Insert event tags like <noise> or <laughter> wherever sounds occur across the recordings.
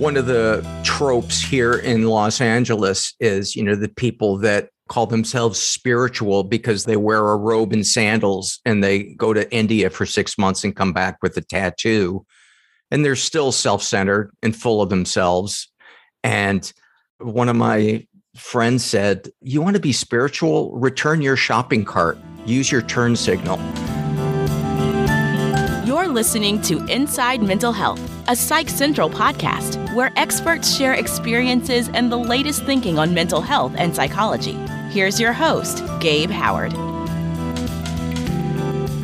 one of the tropes here in Los Angeles is, you know, the people that call themselves spiritual because they wear a robe and sandals and they go to India for six months and come back with a tattoo. And they're still self centered and full of themselves. And one of my friends said, You want to be spiritual? Return your shopping cart, use your turn signal. You're listening to Inside Mental Health, a Psych Central podcast where experts share experiences and the latest thinking on mental health and psychology. Here's your host, Gabe Howard.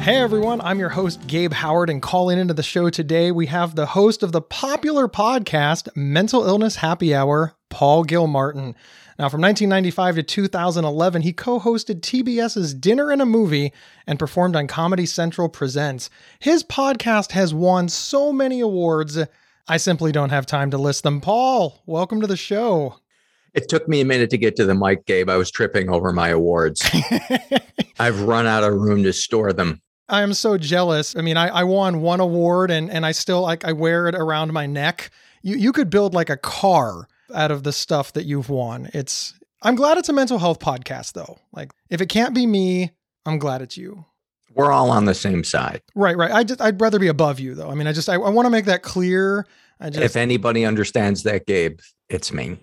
Hey everyone, I'm your host, Gabe Howard, and calling into the show today, we have the host of the popular podcast, Mental Illness Happy Hour, Paul Gilmartin. Now, from 1995 to 2011, he co hosted TBS's Dinner and a Movie and performed on Comedy Central Presents. His podcast has won so many awards, I simply don't have time to list them. Paul, welcome to the show. It took me a minute to get to the mic, Gabe. I was tripping over my awards. <laughs> I've run out of room to store them. I am so jealous. I mean, I, I won one award and, and I still like I wear it around my neck. You you could build like a car out of the stuff that you've won. It's I'm glad it's a mental health podcast though. Like if it can't be me, I'm glad it's you. We're all on the same side. Right, right. I just I'd rather be above you though. I mean, I just I, I want to make that clear. I just If anybody understands that, Gabe, it's me.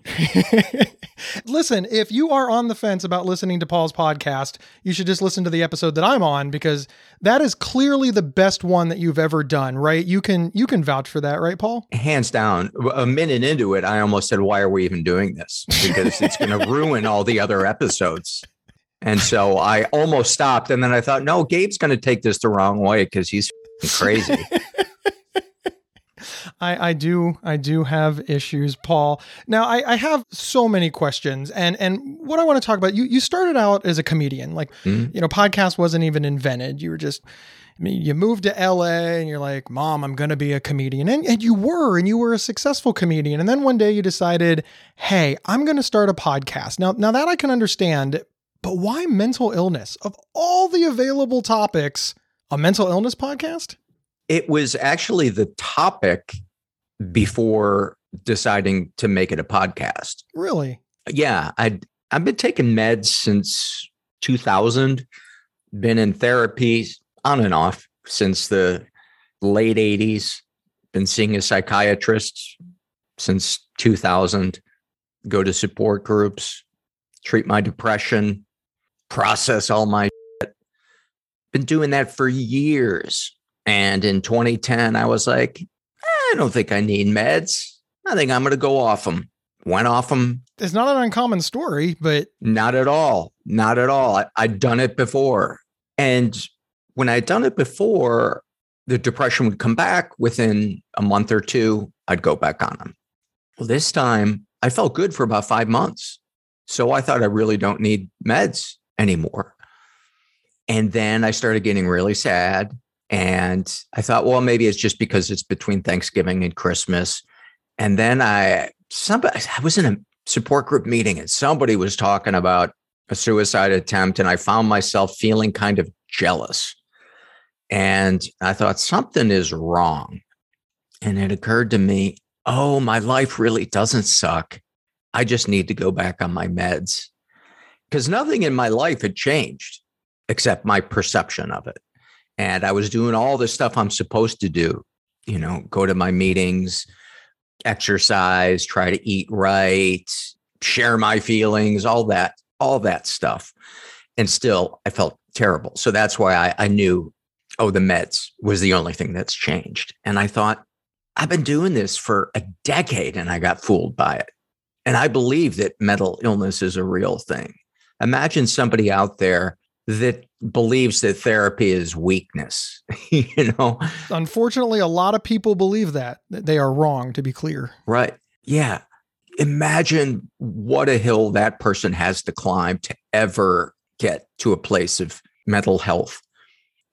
<laughs> Listen, if you are on the fence about listening to Paul's podcast, you should just listen to the episode that I'm on because that is clearly the best one that you've ever done, right? You can you can vouch for that, right, Paul? Hands down. A minute into it, I almost said, "Why are we even doing this?" Because it's going <laughs> to ruin all the other episodes. And so I almost stopped, and then I thought, "No, Gabe's going to take this the wrong way because he's crazy." <laughs> I, I do I do have issues, Paul. Now I, I have so many questions, and and what I want to talk about. You you started out as a comedian, like Mhm. you know, podcast wasn't even invented. You were just. I mean, you moved to LA and you're like, Mom, I'm going to be a comedian. And, and you were, and you were a successful comedian. And then one day you decided, Hey, I'm going to start a podcast. Now, now that I can understand, but why mental illness? Of all the available topics, a mental illness podcast? it was actually the topic before deciding to make it a podcast. Really? Yeah, I I've been taking meds since 2000. Been in therapy on and off since the late 80s. Been seeing a psychiatrist since 2000. Go to support groups, treat my depression, process all my shit. Been doing that for years. And in 2010, I was like, I don't think I need meds. I think I'm going to go off them. Went off them. It's not an uncommon story, but Not at all. Not at all. I, I'd done it before. And when I'd done it before, the depression would come back within a month or two. I'd go back on them. Well, this time I felt good for about five months. So I thought I really don't need meds anymore. And then I started getting really sad. And I thought, well, maybe it's just because it's between Thanksgiving and Christmas. And then I, somebody, I was in a support group meeting and somebody was talking about a suicide attempt. And I found myself feeling kind of jealous. And I thought something is wrong. And it occurred to me, oh, my life really doesn't suck. I just need to go back on my meds because nothing in my life had changed except my perception of it. And I was doing all the stuff I'm supposed to do, you know, go to my meetings, exercise, try to eat right, share my feelings, all that, all that stuff. And still, I felt terrible. So that's why I, I knew, oh, the meds was the only thing that's changed. And I thought, I've been doing this for a decade and I got fooled by it. And I believe that mental illness is a real thing. Imagine somebody out there that believes that therapy is weakness, <laughs> you know? unfortunately, a lot of people believe that. They are wrong, to be clear. Right. Yeah. Imagine what a hill that person has to climb to ever get to a place of mental health.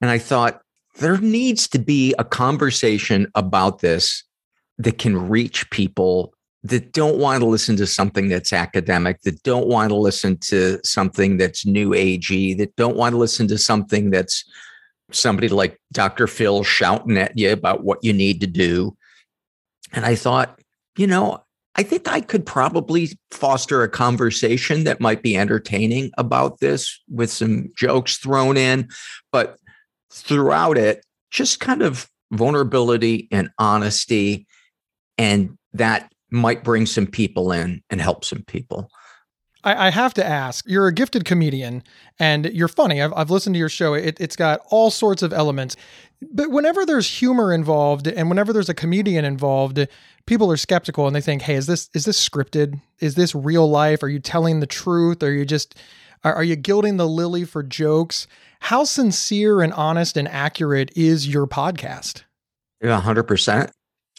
And I thought there needs to be a conversation about this that can reach people that don't want to listen to something that's academic, that don't want to listen to something that's new agey, that don't want to listen to something that's somebody like Dr. Phil shouting at you about what you need to do. And I thought you know, I think I could probably foster a conversation that might be entertaining about this with some jokes thrown in. But throughout it, just kind of vulnerability and honesty. And that might bring some people in and help some people. I, I, have to ask you're a gifted comedian and you're funny. I've, I've listened to your show, it, it's got all sorts of elements. But whenever there's humor involved and whenever there's a comedian involved, people are skeptical and they think, hey, is this is this scripted? Is this real life? Are you telling the truth? Are you just are, are you gilding the lily for jokes? How sincere and honest and accurate is your podcast? Yeah, 100%.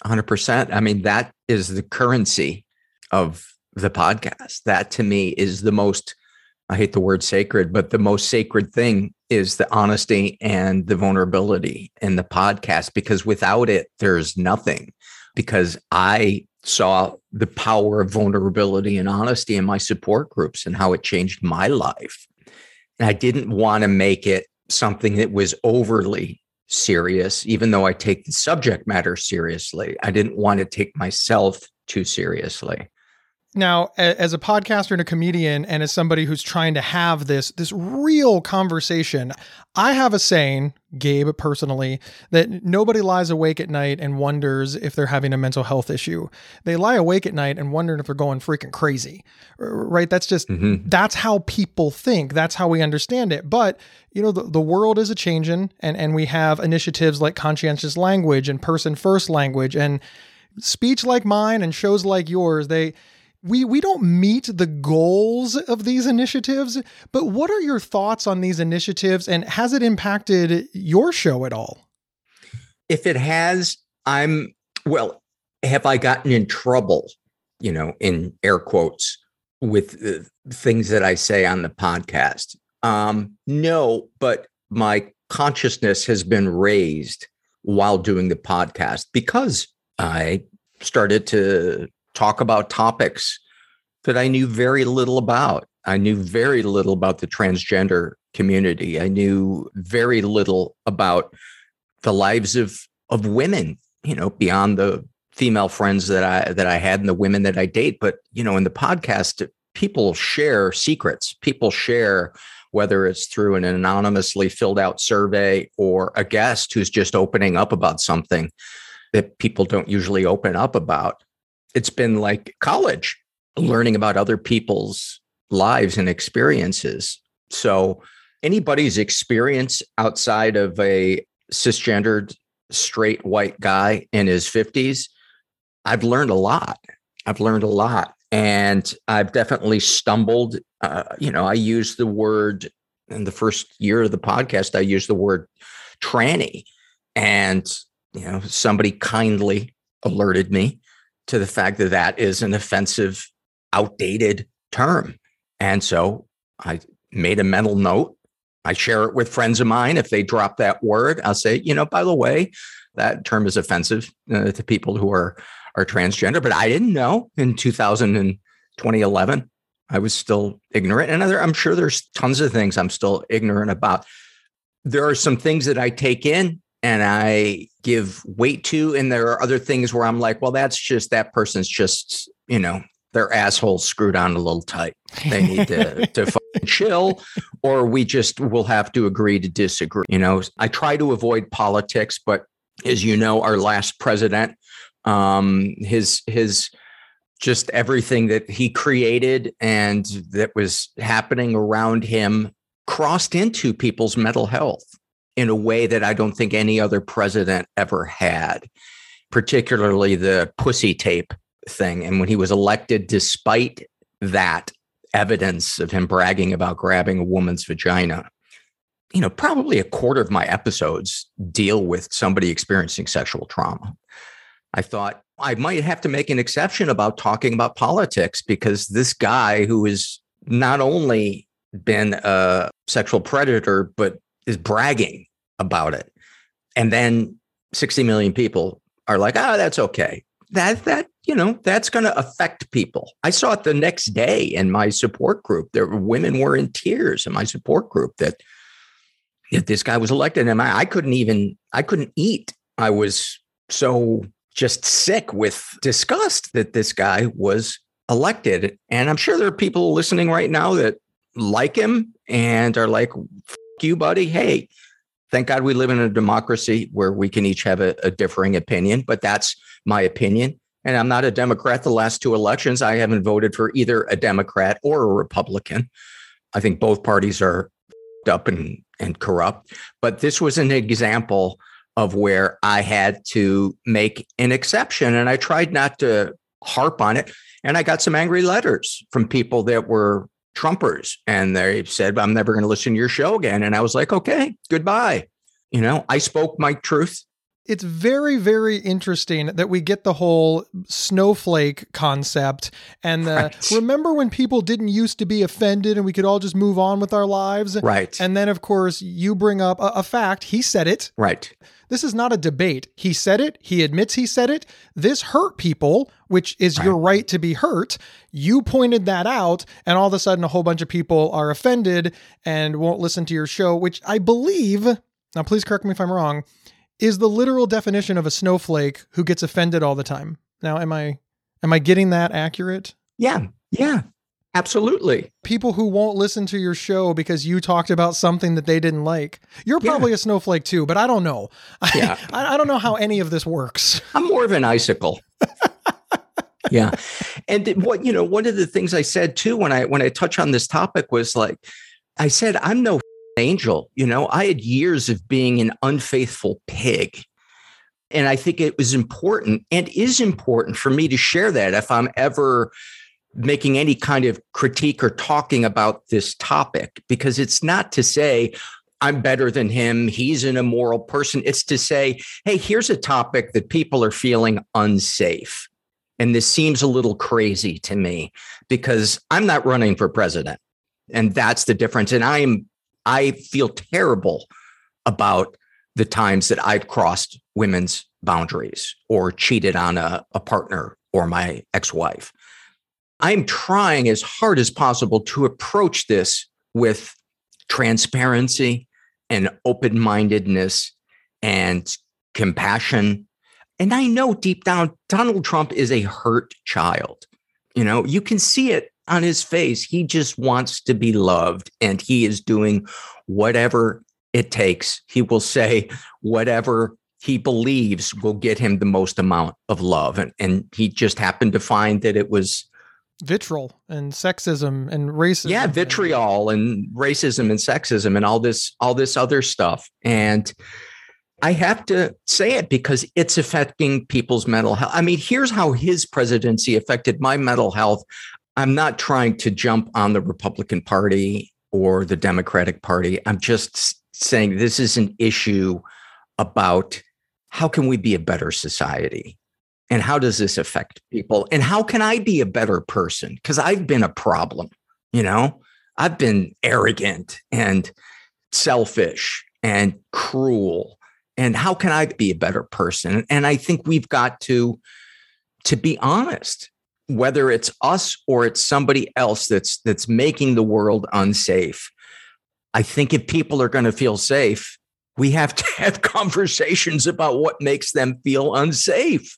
100%. I mean, that is the currency of the podcast. That to me is the most, I hate the word sacred, but the most sacred thing is the honesty and the vulnerability in the podcast because without it, there's nothing. Because I saw the power of vulnerability and honesty in my support groups and how it changed my life. And I didn't want to make it something that was overly serious, even though I take the subject matter seriously. I didn't want to take myself too seriously. Now, as a podcaster and a comedian, and as somebody who's trying to have this this real conversation, I have a saying, Gabe personally, that nobody lies awake at night and wonders if they're having a mental health issue. They lie awake at night and wondering if they're going freaking crazy. Right? That's just mm-hmm. that's how people think. That's how we understand it. But you know, the, the world is a changing, and and we have initiatives like conscientious language and person first language and speech like mine and shows like yours. They we we don't meet the goals of these initiatives, but what are your thoughts on these initiatives and has it impacted your show at all? If it has, I'm well, have I gotten in trouble, you know, in air quotes with the things that I say on the podcast? Um no, but my consciousness has been raised while doing the podcast because I started to talk about topics that I knew very little about. I knew very little about the transgender community. I knew very little about the lives of of women, you know, beyond the female friends that I that I had and the women that I date. But you know, in the podcast, people share secrets. People share whether it's through an anonymously filled out survey or a guest who's just opening up about something that people don't usually open up about it's been like college, learning about other people's lives and experiences. So, anybody's experience outside of a cisgendered straight white guy in his 50s, I've learned a lot. I've learned a lot. And I've definitely stumbled. Uh, you know, I use the word in the first year of the podcast, I used the word tranny. And, you know, somebody kindly alerted me to the fact that that is an offensive, outdated term. And so I made a mental note. I share it with friends of mine. If they drop that word, I'll say, you know, by the way, that term is offensive uh, to people who are are transgender. But I didn't know in 2000 and 2011. I was still ignorant, and other, I'm sure there's tons of things I'm still ignorant about. There are some things that I take in and I give weight to. And there are other things where I'm like, well, that's just that person's just, you know, their asshole screwed on a little tight. They need to, <laughs> to chill, or we just will have to agree to disagree. You know, I try to avoid politics, but as you know, our last president, um, his his just everything that he created and that was happening around him crossed into people's mental health in a way that I don't think any other president ever had, particularly the pussy tape thing. And when he was elected, despite that evidence of him bragging about grabbing a woman's vagina, you know, probably a quarter of my episodes deal with somebody experiencing sexual trauma. I thought I might have to make an exception about talking about politics because this guy who has not only been a sexual predator, but is bragging about it. And then 60 million people are like, oh, that's okay. That, that, you know, that's going to affect people. I saw it the next day in my support group. There were women were in tears in my support group that, that this guy was elected. And I, I couldn't even, I couldn't eat. I was so just sick with disgust that this guy was elected. And I'm sure there are people listening right now that like him and are like, you, buddy. Hey, thank God we live in a democracy where we can each have a, a differing opinion, but that's my opinion. And I'm not a Democrat. The last two elections, I haven't voted for either a Democrat or a Republican. I think both parties are up and, and corrupt. But this was an example of where I had to make an exception. And I tried not to harp on it. And I got some angry letters from people that were Trumpers. And they said, I'm never going to listen to your show again. And I was like, okay, goodbye. You know, I spoke my truth it's very very interesting that we get the whole snowflake concept and the, right. remember when people didn't used to be offended and we could all just move on with our lives right and then of course you bring up a, a fact he said it right this is not a debate he said it he admits he said it this hurt people which is right. your right to be hurt you pointed that out and all of a sudden a whole bunch of people are offended and won't listen to your show which i believe now please correct me if i'm wrong is the literal definition of a snowflake who gets offended all the time. Now, am I am I getting that accurate? Yeah. Yeah. Absolutely. People who won't listen to your show because you talked about something that they didn't like. You're probably yeah. a snowflake too, but I don't know. <laughs> Yeah. I, I don't know how any of this works. <laughs> I'm more of an icicle. yeah. And what, you know, one of the things I said too when I when I touch on this topic was like, I said, I'm no <laughs> angel. You know, I had years of being an unfaithful pig. And I think it was important and is important for me to share that if I'm ever making any kind of critique or talking about this topic, because it's not to say, I'm better than him. He's an immoral person. It's to say, hey, here's a topic that people are feeling unsafe. And this seems a little crazy to me because I'm not running for president. And that's the difference. And I am I feel terrible about the times that I've crossed women's boundaries or cheated on a, a partner or my ex wife. I'm trying as hard as possible to approach this with transparency and open mindedness and compassion. And I know deep down, Donald Trump is a hurt child. You know, you can see it on his face. He just wants to be loved and he is doing whatever it takes. He will say whatever he believes will get him the most amount of love. And, and he just happened to find that it was vitriol and sexism and racism. Yeah, vitriol and racism and sexism and all this, all this other stuff. And I have to say it because it's affecting people's mental health. I mean, here's how his presidency affected my mental health. I'm not trying to jump on the Republican Party or the Democratic Party. I'm just saying this is an issue about how can we be a better society? And how does this affect people? And how can I be a better person? Because I've been a problem, you know, I've been arrogant and selfish and cruel. And how can I be a better person? And I think we've got to to be honest whether it's us or it's somebody else that's that's making the world unsafe i think if people are going to feel safe we have to <laughs> have conversations about what makes them feel unsafe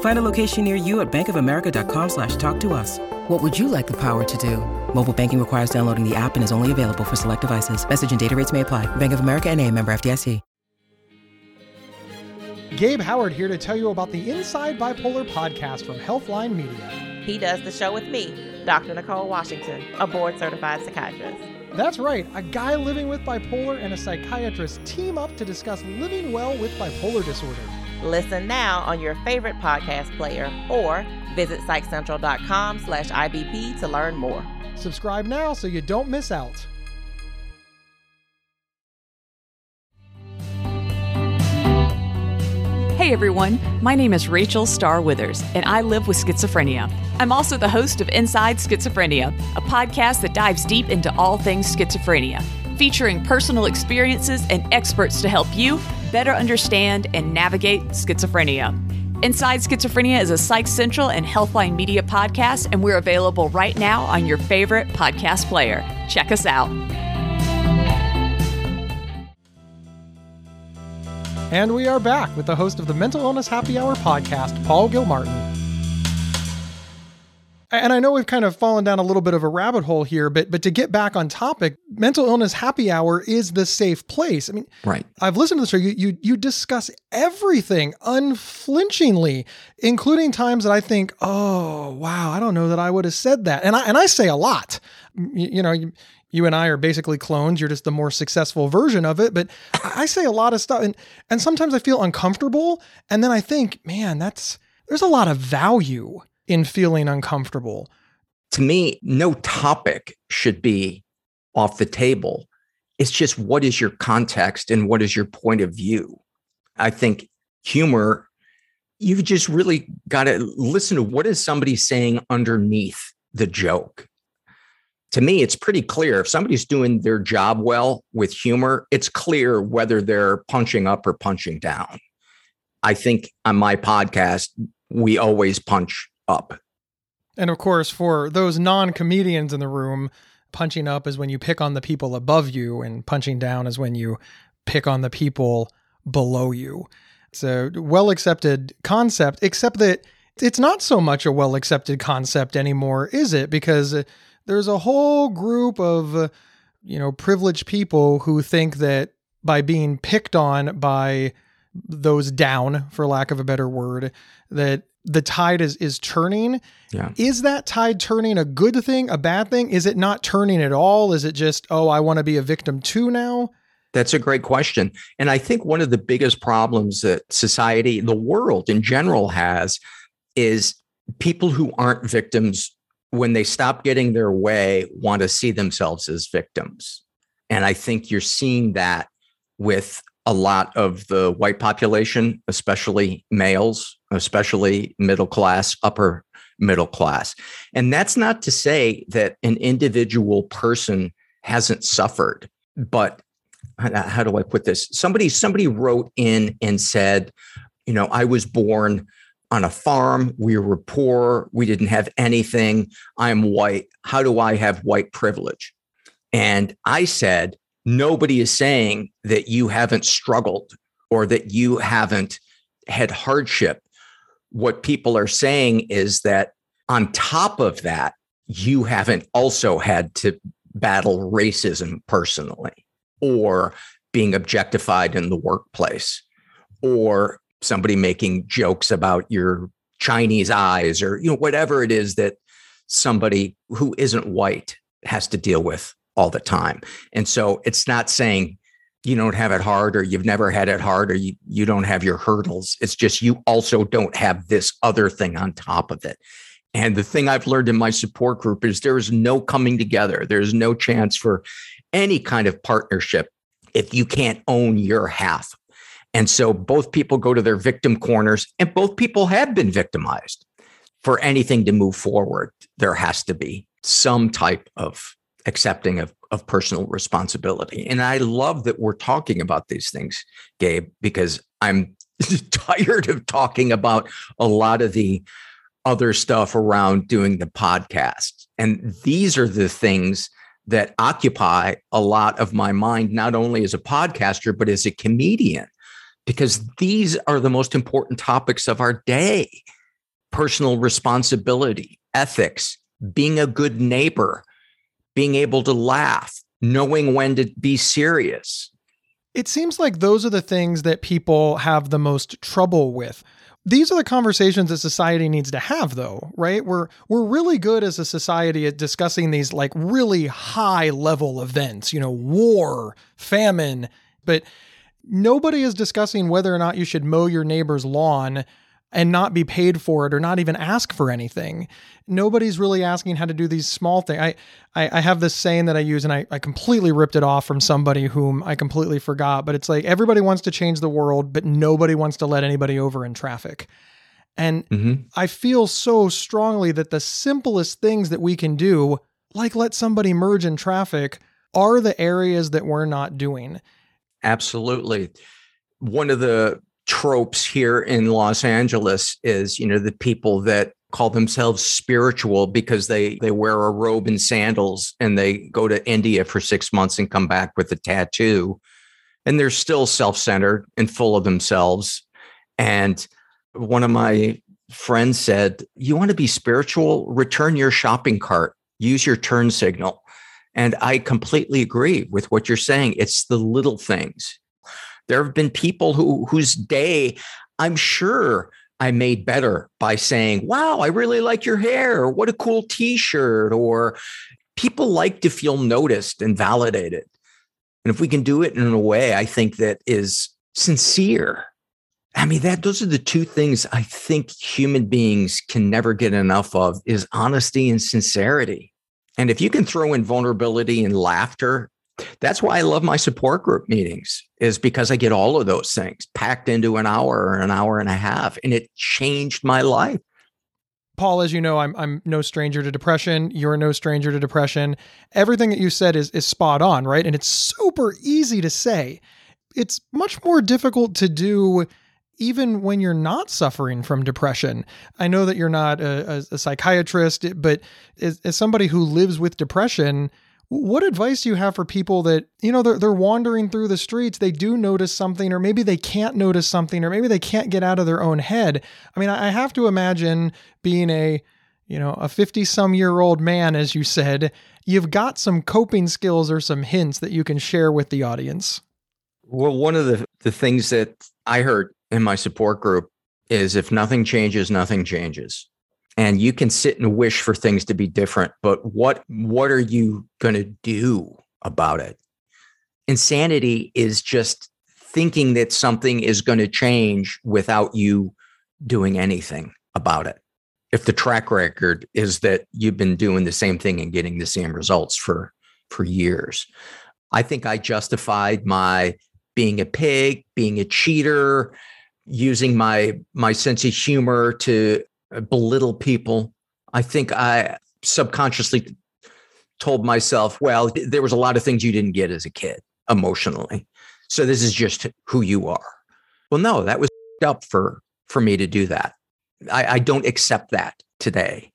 Find a location near you at bankofamerica.com slash talk to us. What would you like the power to do? Mobile banking requires downloading the app and is only available for select devices. Message and data rates may apply. Bank of America and a member FDIC. Gabe Howard here to tell you about the Inside Bipolar podcast from Healthline Media. He does the show with me, Dr. Nicole Washington, a board certified psychiatrist. That's right. A guy living with bipolar and a psychiatrist team up to discuss living well with bipolar disorder. Listen now on your favorite podcast player or visit psychcentral.com slash IBP to learn more. Subscribe now so you don't miss out. Hey everyone, my name is Rachel Star Withers, and I live with schizophrenia. I'm also the host of Inside Schizophrenia, a podcast that dives deep into all things schizophrenia, featuring personal experiences and experts to help you better understand and navigate schizophrenia. Inside Schizophrenia is a Psych Central and Healthline Media podcast, and we're available right now on your favorite podcast player. Check us out. And we are back with the host of the Mental Illness Happy Hour podcast, Paul Gilmartin. And I know we've kind of fallen down a little bit of a rabbit hole here, but but to get back on topic, mental illness happy hour is the safe place. I mean, right. I've listened to the show. You you you discuss everything unflinchingly, including times that I think, oh wow, I don't know that I would have said that. And I and I say a lot. You, you know, you, you and I are basically clones. You're just the more successful version of it. But I say a lot of stuff, and and sometimes I feel uncomfortable, and then I think, man, that's there's a lot of value in feeling uncomfortable. To me, no topic should be off the table. It's just what is your context and what is your point of view. I think humor, you've just really got to listen to what is somebody saying underneath the joke. To me, it's pretty clear if somebody's doing their job well with humor, it's clear whether they're punching up or punching down. I think on my podcast, we always punch up. And of course, for those non comedians in the room, punching up is when you pick on the people above you, and punching down is when you pick on the people below you. It's a well accepted concept, except that it's not so much a well accepted concept anymore, is it? Because there's a whole group of, you know, privileged people who think that by being picked on by those down, for lack of a better word, that the tide is is turning. Yeah. Is that tide turning a good thing, a bad thing? Is it not turning at all? Is it just, oh, I want to be a victim too now? That's a great question. And I think one of the biggest problems that society, the world in general has is people who aren't victims when they stop getting their way want to see themselves as victims. And I think you're seeing that with a lot of the white population, especially males, especially middle class, upper middle class. And that's not to say that an individual person hasn't suffered, but how do I put this? Somebody somebody wrote in and said, you know, I was born on a farm. We were poor. We didn't have anything. I'm white. How do I have white privilege? And I said, nobody is saying that you haven't struggled or that you haven't had hardship. What people are saying is that on top of that, you haven't also had to battle racism personally or being objectified in the workplace or somebody making jokes about your Chinese eyes or you know whatever it is that somebody who isn't white has to deal with all the time. And so it's not saying you don't have it hard or you've never had it hard or you, you don't have your hurdles. It's just you also don't have this other thing on top of it. And the thing I've learned in my support group is there is no coming together. There's no chance for any kind of partnership if you can't own your half. And so both people go to their victim corners and both people have been victimized. For anything to move forward, there has to be some type of accepting of, of personal responsibility. And I love that we're talking about these things, Gabe, because I'm <laughs> tired of talking about a lot of the other stuff around doing the podcast. And these are the things that occupy a lot of my mind, not only as a podcaster, but as a comedian, because these are the most important topics of our day personal responsibility, ethics, being a good neighbor, being able to laugh, knowing when to be serious. It seems like those are the things that people have the most trouble with. These are the conversations that society needs to have though, right? We're we're really good as a society at discussing these like really high level events, you know, war, famine, but nobody is discussing whether or not you should mow your neighbor's lawn and not be paid for it or not even ask for anything. Nobody's really asking how to do these small things. I, I, I have this saying that I use and I, I completely ripped it off from somebody whom I completely forgot, but it's like everybody wants to change the world, but nobody wants to let anybody over in traffic. And mm-hmm. I feel so strongly that the simplest things that we can do, like let somebody merge in traffic, are the areas that we're not doing. Absolutely. One of the tropes here in Los Angeles is, you know, the people that call themselves spiritual because they they wear a robe and sandals and they go to India for 6 months and come back with a tattoo and they're still self-centered and full of themselves and one of my friends said, "You want to be spiritual? Return your shopping cart. Use your turn signal." And I completely agree with what you're saying. It's the little things. There have been people who whose day I'm sure I made better by saying, "Wow, I really like your hair," or "What a cool t-shirt," or people like to feel noticed and validated. And if we can do it in a way I think that is sincere. I mean that those are the two things I think human beings can never get enough of is honesty and sincerity. And if you can throw in vulnerability and laughter that's why I love my support group meetings, is because I get all of those things packed into an hour or an hour and a half. And it changed my life. Paul, as you know, I'm I'm no stranger to depression. You're no stranger to depression. Everything that you said is is spot on, right? And it's super easy to say. It's much more difficult to do even when you're not suffering from depression. I know that you're not a, a, a psychiatrist, but as, as somebody who lives with depression, what advice do you have for people that, you know, they're, they're wandering through the streets, they do notice something, or maybe they can't notice something, or maybe they can't get out of their own head? I mean, I have to imagine being a, you know, a 50 some year old man, as you said, you've got some coping skills or some hints that you can share with the audience. Well, one of the, the things that I heard in my support group is if nothing changes, nothing changes and you can sit and wish for things to be different but what what are you going to do about it? Insanity is just thinking that something is going to change without you doing anything about it. If the track record is that you've been doing the same thing and getting the same results for for years. I think i justified my being a pig being a cheater using my my sense of humor to Uh, belittle people. I think I subconsciously told myself, well, there was a lot of things you didn't get as a kid emotionally. So this is just who you are. Well, no, that was <laughs> up for for me to do that. I, I don't accept that today.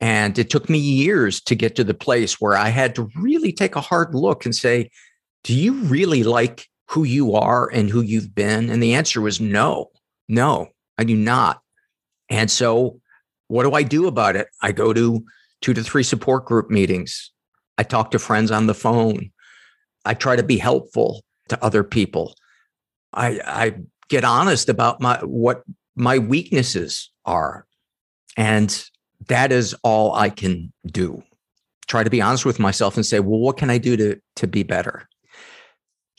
And it took me years to get to the place where I had to really take a hard look and say, do you really like who you are and who you've been? And the answer was no, no, I do not. And so, what do I do about it? I go to two to three support group meetings. I talk to friends on the phone. I try to be helpful to other people. I, I get honest about my what my weaknesses are. And that is all I can do. Try to be honest with myself and say, well, what can I do to, to be better?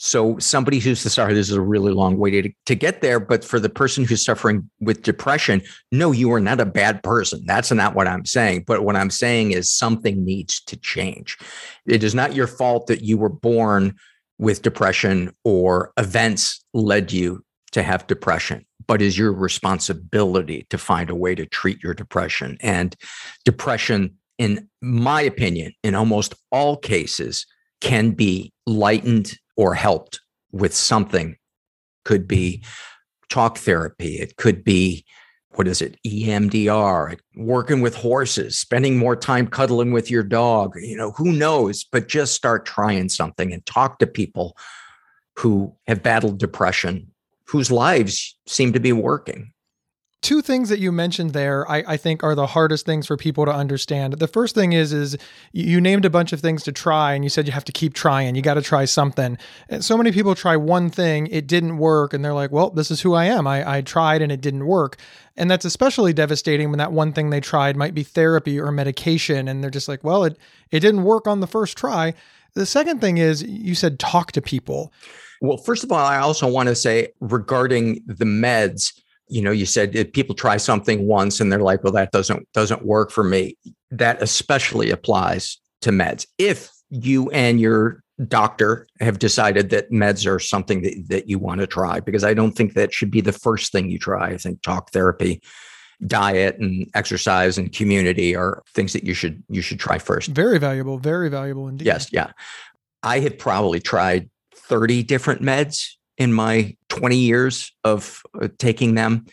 So somebody who's sorry, this is a really long way to, to get there. But for the person who's suffering with depression, no, you are not a bad person. That's not what I'm saying. But what I'm saying is something needs to change. It is not your fault that you were born with depression or events led you to have depression, but is your responsibility to find a way to treat your depression. And depression, in my opinion, in almost all cases, can be lightened or helped with something. Could be mm-hmm. talk therapy. It could be what is it emdr working with horses spending more time cuddling with your dog you know who knows? But just start trying something and talk to people who have battled depression whose lives seem to be working two things that you mentioned there I, I, think are the hardest things for people to understand. The first thing is is you named a bunch of things to try and you said you have to keep trying. You got to try something. And so many people try one thing it didn't work and they're like well this is who i am. I, I tried and it didn't work. And that's especially devastating when that one thing they tried might be therapy or medication and they're just like well it it didn't work on the first try. The second thing is you said talk to people. Well first of all i also want to say regarding the meds you know, you said people try something once and they're like, well, that doesn't doesn't work for me. That especially applies to meds. If you and your doctor have decided that meds are something that, that you want to try, because I don't think that should be the first thing you try. I think talk therapy, diet and exercise and community are things that you should you should try first. Very valuable, very valuable indeed. Yes, yeah. I had probably tried 30 different meds in my 20 years of uh, taking them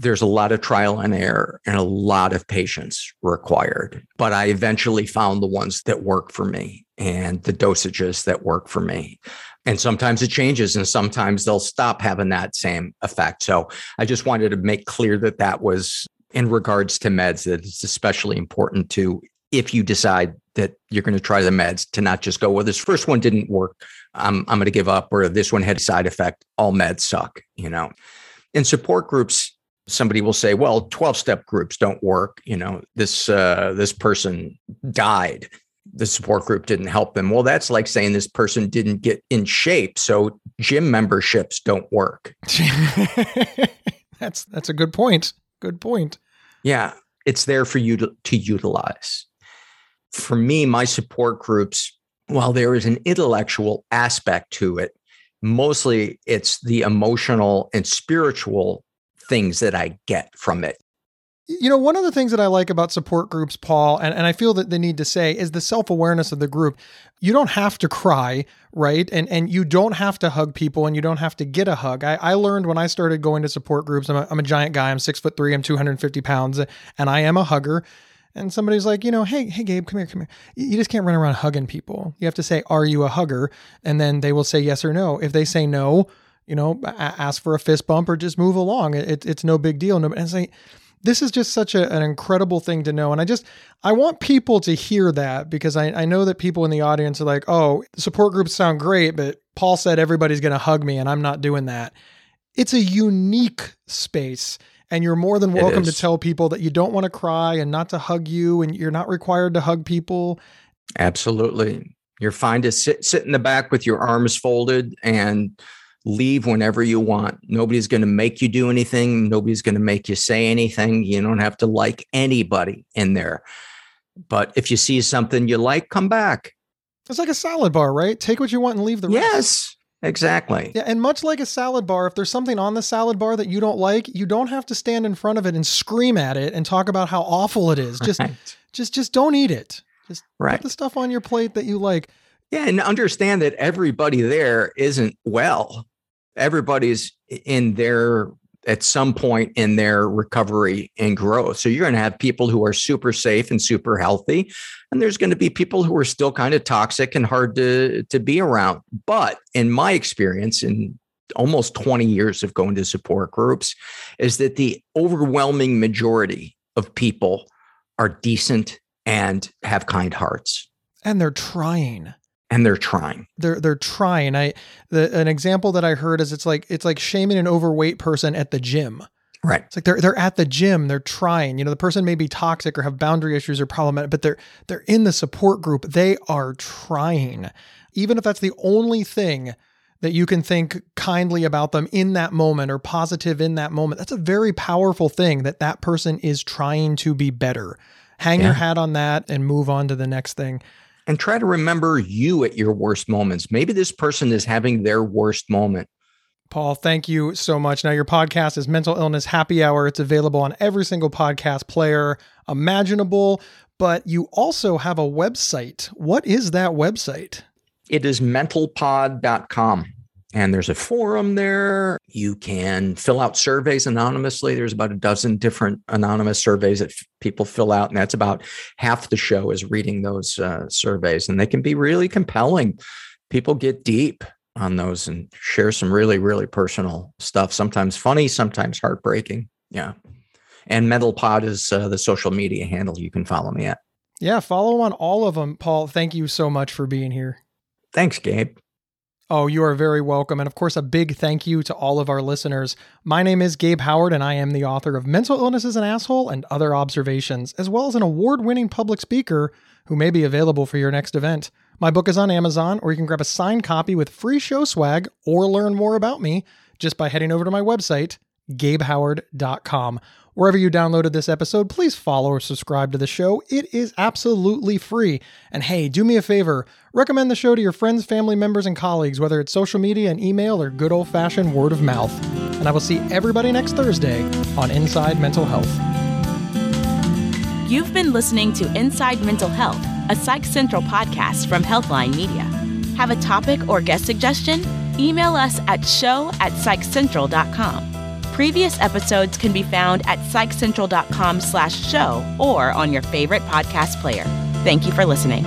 there's a lot of trial and error and a lot of patience required. But I eventually found the ones that work for me and the dosages that work for me. And sometimes it changes and sometimes they'll stop having that same effect. So I just wanted to make clear that that was in regards to meds, that it's especially important to if you decide that you're going to try the meds to not just go, well, this first one didn't work. I'm, I'm going to give up, or this one had a side effect. All meds suck, you know. In support groups, somebody will say, well, 12 step groups don't work. You know, this, uh, this person died. The support group didn't help them. Well, that's like saying this person didn't get in shape. So gym memberships don't work. <laughs> that's, that's a good point. Good point. Yeah. It's there for you to, to utilize. For me, my support groups, while there is an intellectual aspect to it, mostly it's the emotional and spiritual things that I get from it. You know, one of the things that I like about support groups, Paul, and, and I feel that the need to say is the self awareness of the group. You don't have to cry, right? And and you don't have to hug people and you don't have to get a hug. I, I learned when I started going to support groups, I'm a, I'm a giant guy, I'm six foot three, I'm 250 pounds, and I am a hugger. And somebody's like, you know, hey, hey, Gabe, come here, come here. You just can't run around hugging people. You have to say, are you a hugger? And then they will say yes or no. If they say no, you know, ask for a fist bump or just move along. It, it's no big deal. No, And it's like, this is just such a, an incredible thing to know. And I just, I want people to hear that because I, I know that people in the audience are like, oh, support groups sound great, but Paul said everybody's going to hug me and I'm not doing that. It's a unique space. And you're more than welcome to tell people that you don't want to cry and not to hug you and you're not required to hug people. Absolutely. You're fine to sit sit in the back with your arms folded and leave whenever you want. Nobody's going to make you do anything. Nobody's going to make you say anything. You don't have to like anybody in there. But if you see something you like, come back. It's like a salad bar, right? Take what you want and leave the rest. Yes, exactly. Yeah, and much like a salad bar, if there's something on the salad bar that you don't like, you don't have to stand in front of it and scream at it and talk about how awful it is. Just right. just just don't eat it. Just right. put the stuff on your plate that you like. Yeah, and understand that everybody there isn't well everybody's in their at some point in their recovery and growth. So you're going to have people who are super safe and super healthy, and there's going to be people who are still kind of toxic and hard to to be around. But in my experience, in almost 20 years of going to support groups, is that the overwhelming majority of people are decent and have kind hearts. And they're trying and they're trying. They're they're trying. I the, an example that I heard is it's like it's like shaming an overweight person at the gym. Right. It's like they're they're at the gym, they're trying. You know, the person may be toxic or have boundary issues or problematic, but they're they're in the support group. They are trying. Even if that's the only thing that you can think kindly about them in that moment or positive in that moment. That's a very powerful thing that that person is trying to be better. Hang yeah. your hat on that and move on to the next thing and try to remember you at your worst moments. Maybe this person is having their worst moment. Paul, thank you so much. Now, your podcast is Mental Illness Happy Hour. It's available on every single podcast player imaginable, but you also have a website. What is that website? It is mentalpod.com and there's a forum there. You can fill out surveys anonymously. There's about a dozen different anonymous surveys that f- people fill out, and that's about half the show is reading those uh, surveys, and they can be really compelling. People get deep on those and share some really, really personal stuff. Sometimes funny, sometimes heartbreaking. Yeah, and Mental Pod is uh, the social media handle you can follow me at. Yeah, follow on all of them. Paul, thank you so much for being here. Thanks, Gabe. Oh, you are very welcome. And of course, a big thank you to all of our listeners. My name is Gabe Howard, and I am the author of Mental Illness is an Asshole and Other Observations, as well as an award winning public speaker who may be available for your next event. My book is on Amazon, or you can grab a signed copy with free show swag or learn more about me just by heading over to my website, gabehoward.com. Wherever you downloaded this episode, please follow or subscribe to the show. It is absolutely free. And hey, do me a favor recommend the show to your friends, family members, and colleagues, whether it's social media and email or good old fashioned word of mouth. And I will see everybody next Thursday on Inside Mental Health. You've been listening to Inside Mental Health, a Psych Central podcast from Healthline Media. Have a topic or guest suggestion? Email us at show at psychcentral.com. Previous episodes can be found at psychcentral.com slash show or on your favorite podcast player. Thank you for listening.